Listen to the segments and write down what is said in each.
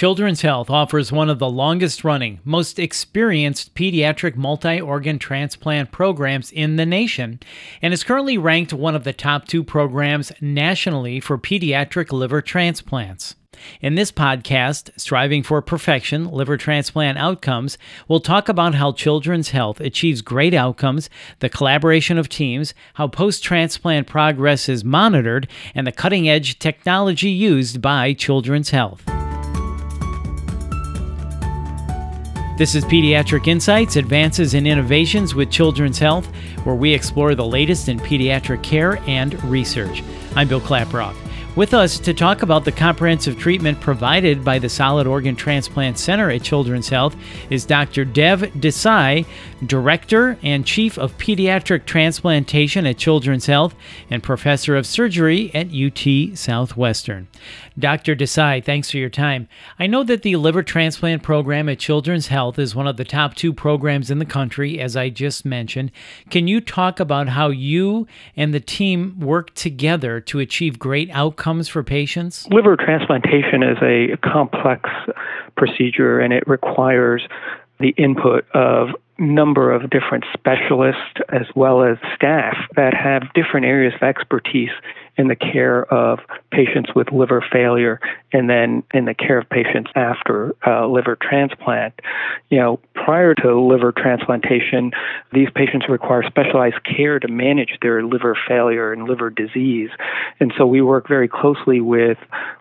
Children's Health offers one of the longest running, most experienced pediatric multi organ transplant programs in the nation and is currently ranked one of the top two programs nationally for pediatric liver transplants. In this podcast, Striving for Perfection Liver Transplant Outcomes, we'll talk about how Children's Health achieves great outcomes, the collaboration of teams, how post transplant progress is monitored, and the cutting edge technology used by Children's Health. This is Pediatric Insights Advances and Innovations with Children's Health, where we explore the latest in pediatric care and research. I'm Bill Klaproth. With us to talk about the comprehensive treatment provided by the Solid Organ Transplant Center at Children's Health is Dr. Dev Desai, Director and Chief of Pediatric Transplantation at Children's Health and Professor of Surgery at UT Southwestern. Dr. Desai, thanks for your time. I know that the liver transplant program at Children's Health is one of the top two programs in the country, as I just mentioned. Can you talk about how you and the team work together to achieve great outcomes for patients? Liver transplantation is a complex procedure and it requires the input of number of different specialists as well as staff that have different areas of expertise in the care of patients with liver failure and then in the care of patients after uh, liver transplant. You know, prior to liver transplantation, these patients require specialized care to manage their liver failure and liver disease. And so we work very closely with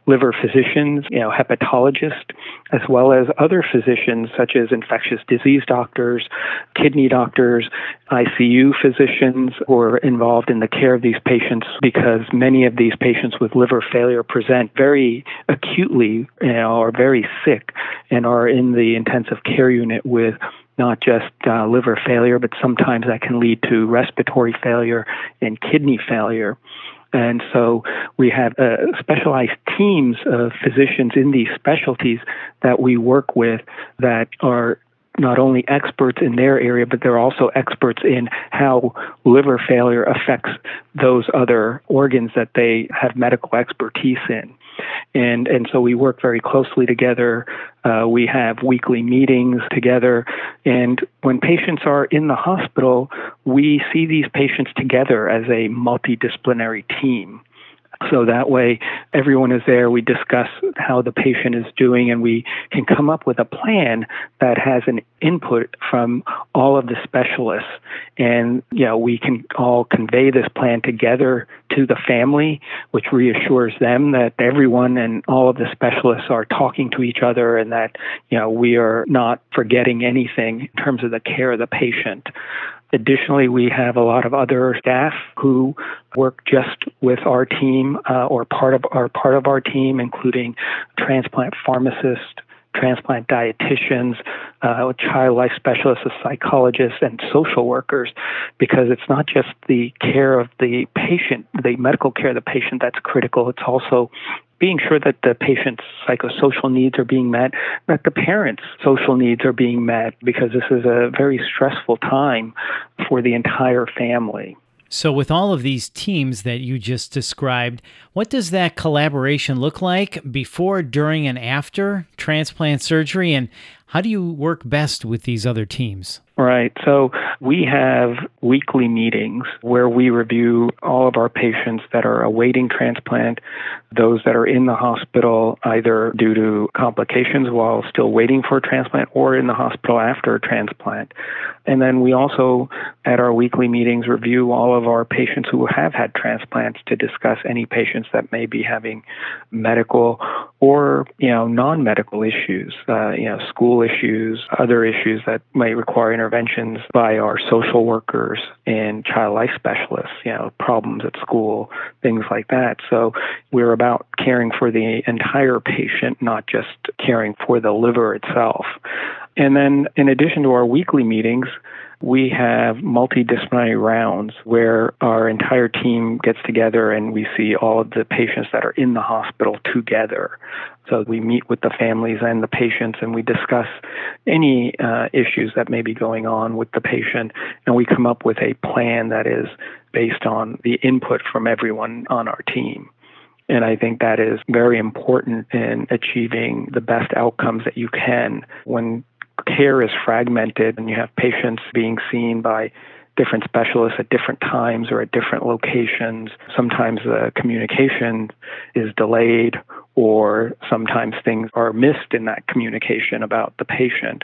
liver physicians, you know, hepatologists, as well as other physicians such as infectious disease doctors, kidney doctors, ICU physicians who are involved in the care of these patients because many of these patients with liver failure present very acutely you know, are very sick and are in the intensive care unit with not just uh, liver failure, but sometimes that can lead to respiratory failure and kidney failure. And so we have uh, specialized teams of physicians in these specialties that we work with that are not only experts in their area, but they're also experts in how liver failure affects those other organs that they have medical expertise in. And, and so we work very closely together. Uh, we have weekly meetings together. And when patients are in the hospital, we see these patients together as a multidisciplinary team. So that way, everyone is there. We discuss how the patient is doing, and we can come up with a plan that has an input from all of the specialists. And, you know, we can all convey this plan together to the family, which reassures them that everyone and all of the specialists are talking to each other and that, you know, we are not forgetting anything in terms of the care of the patient. Additionally, we have a lot of other staff who work just with our team uh, or part of our part of our team, including transplant pharmacists, transplant dietitians, uh, child life specialists, psychologists, and social workers, because it's not just the care of the patient, the medical care of the patient that's critical. It's also being sure that the patient's psychosocial needs are being met, that the parents' social needs are being met, because this is a very stressful time for the entire family. So, with all of these teams that you just described, what does that collaboration look like before, during, and after transplant surgery? And how do you work best with these other teams? Right. So we have weekly meetings where we review all of our patients that are awaiting transplant, those that are in the hospital either due to complications while still waiting for a transplant or in the hospital after a transplant. And then we also, at our weekly meetings, review all of our patients who have had transplants to discuss any patients that may be having medical or, you know, non-medical issues, uh, you know, school issues, other issues that might require interventions by our social workers and child life specialists, you know, problems at school, things like that. So we're about caring for the entire patient, not just caring for the liver itself. And then in addition to our weekly meetings, we have multidisciplinary rounds where our entire team gets together and we see all of the patients that are in the hospital together. So we meet with the families and the patients and we discuss any uh, issues that may be going on with the patient and we come up with a plan that is based on the input from everyone on our team. And I think that is very important in achieving the best outcomes that you can when care is fragmented and you have patients being seen by different specialists at different times or at different locations. Sometimes the communication is delayed, or sometimes things are missed in that communication about the patient,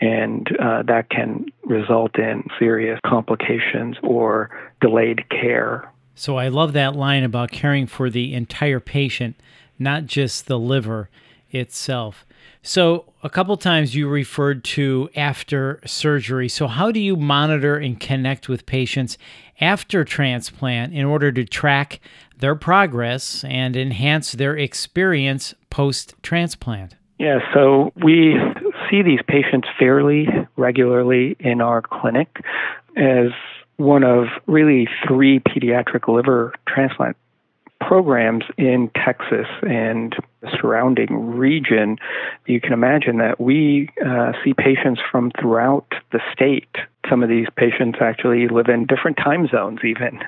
and uh, that can result in serious complications or delayed care. So I love that line about caring for the entire patient, not just the liver itself. So, a couple times you referred to after surgery. So, how do you monitor and connect with patients after transplant in order to track their progress and enhance their experience post transplant? Yeah, so we see these patients fairly regularly in our clinic as one of really three pediatric liver transplant programs in Texas and the surrounding region, you can imagine that we uh, see patients from throughout the state. Some of these patients actually live in different time zones, even.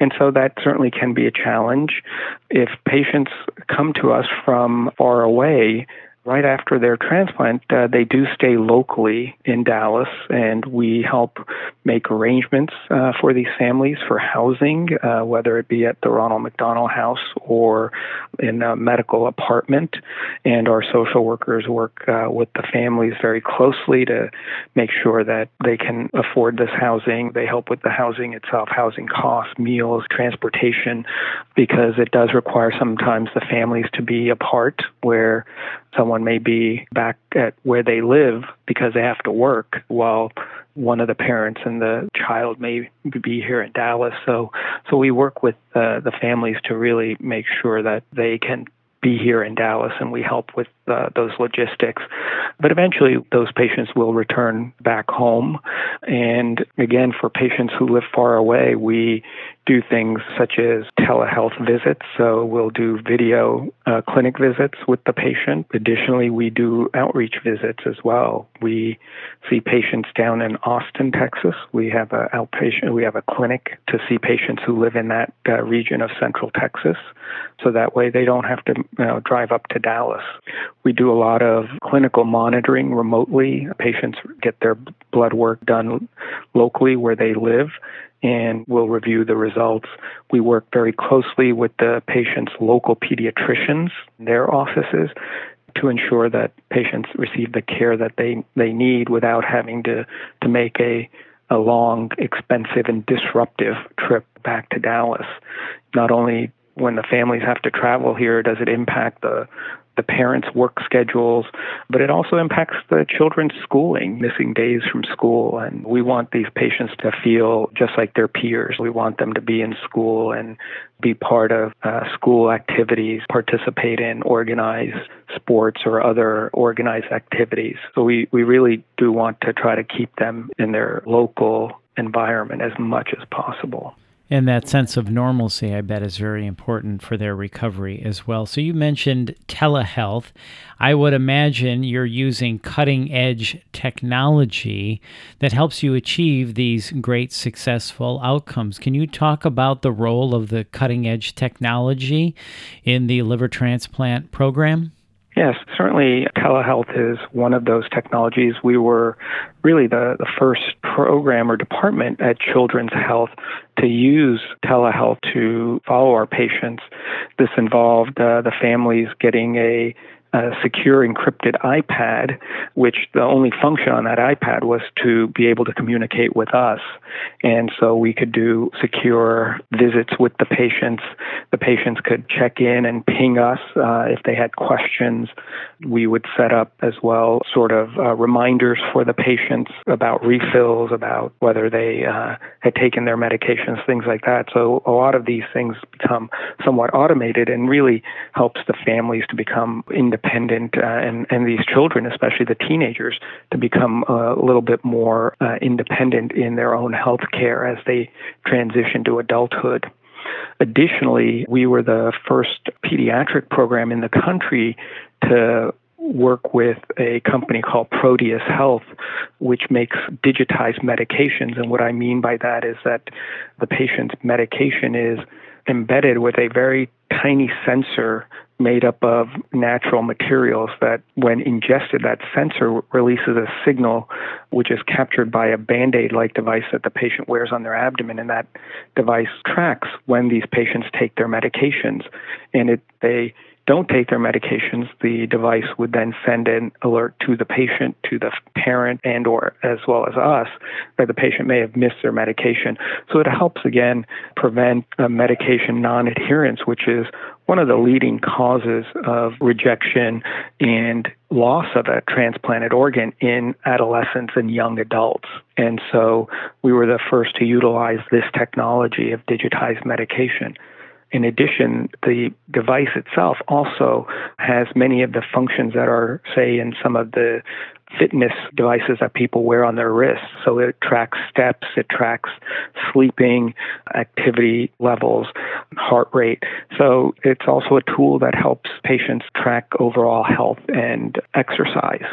And so that certainly can be a challenge. If patients come to us from far away, right after their transplant, uh, they do stay locally in Dallas, and we help make arrangements uh, for these families for housing, uh, whether it be at the Ronald McDonald House or in a medical apartment. And our social workers work uh, with the families very closely to make sure that they can afford this housing. They help with the housing itself, housing costs, meals, transportation, because it does require sometimes the families to be apart where someone may be back at where they live because they have to work while one of the parents and the child may be here in Dallas. So, so we work with uh, the families to really make sure that they can be here in Dallas, and we help with uh, those logistics. But eventually, those patients will return back home. And again, for patients who live far away, we do things such as telehealth visits. So we'll do video uh, clinic visits with the patient. Additionally, we do outreach visits as well. We see patients down in Austin, Texas. We have a outpatient. We have a clinic to see patients who live in that uh, region of Central Texas. So that way, they don't have to you know, drive up to Dallas. We do a lot of clinical monitoring remotely. Patients get their blood work done locally where they live and we'll review the results. We work very closely with the patient's local pediatricians, their offices, to ensure that patients receive the care that they, they need without having to, to make a, a long, expensive, and disruptive trip back to Dallas. Not only when the families have to travel here does it impact the the parents' work schedules, but it also impacts the children's schooling, missing days from school. And we want these patients to feel just like their peers. We want them to be in school and be part of uh, school activities, participate in organized sports or other organized activities. So we, we really do want to try to keep them in their local environment as much as possible. And that sense of normalcy, I bet, is very important for their recovery as well. So, you mentioned telehealth. I would imagine you're using cutting edge technology that helps you achieve these great successful outcomes. Can you talk about the role of the cutting edge technology in the liver transplant program? Yes, certainly telehealth is one of those technologies. We were really the, the first program or department at Children's Health to use telehealth to follow our patients. This involved uh, the families getting a a secure encrypted iPad, which the only function on that iPad was to be able to communicate with us. And so we could do secure visits with the patients. The patients could check in and ping us uh, if they had questions. We would set up as well sort of uh, reminders for the patients about refills, about whether they uh, had taken their medications, things like that. So a lot of these things become somewhat automated and really helps the families to become independent independent, uh, and and these children, especially the teenagers, to become a little bit more uh, independent in their own health care as they transition to adulthood. Additionally, we were the first pediatric program in the country to work with a company called Proteus Health, which makes digitized medications. And what I mean by that is that the patient's medication is embedded with a very tiny sensor made up of natural materials that when ingested that sensor releases a signal which is captured by a band-aid like device that the patient wears on their abdomen and that device tracks when these patients take their medications. And it they don't take their medications, the device would then send an alert to the patient, to the parent, and or as well as us that the patient may have missed their medication. So it helps again prevent uh, medication non-adherence, which is one of the leading causes of rejection and loss of a transplanted organ in adolescents and young adults. And so we were the first to utilize this technology of digitized medication. In addition, the device itself also has many of the functions that are, say, in some of the fitness devices that people wear on their wrists. So it tracks steps, it tracks sleeping, activity levels, heart rate. So it's also a tool that helps patients track overall health and exercise.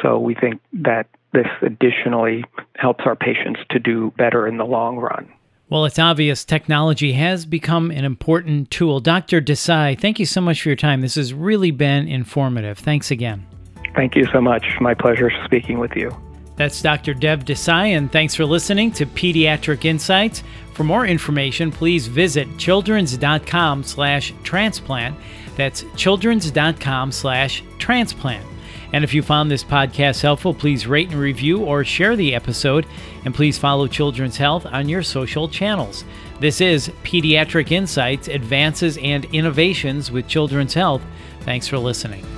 So we think that this additionally helps our patients to do better in the long run. Well, it's obvious technology has become an important tool. Dr. Desai, thank you so much for your time. This has really been informative. Thanks again. Thank you so much. My pleasure speaking with you. That's Dr. Dev Desai, and thanks for listening to Pediatric Insights. For more information, please visit children's.com slash transplant. That's children's.com slash transplant. And if you found this podcast helpful, please rate and review or share the episode. And please follow Children's Health on your social channels. This is Pediatric Insights, Advances and Innovations with Children's Health. Thanks for listening.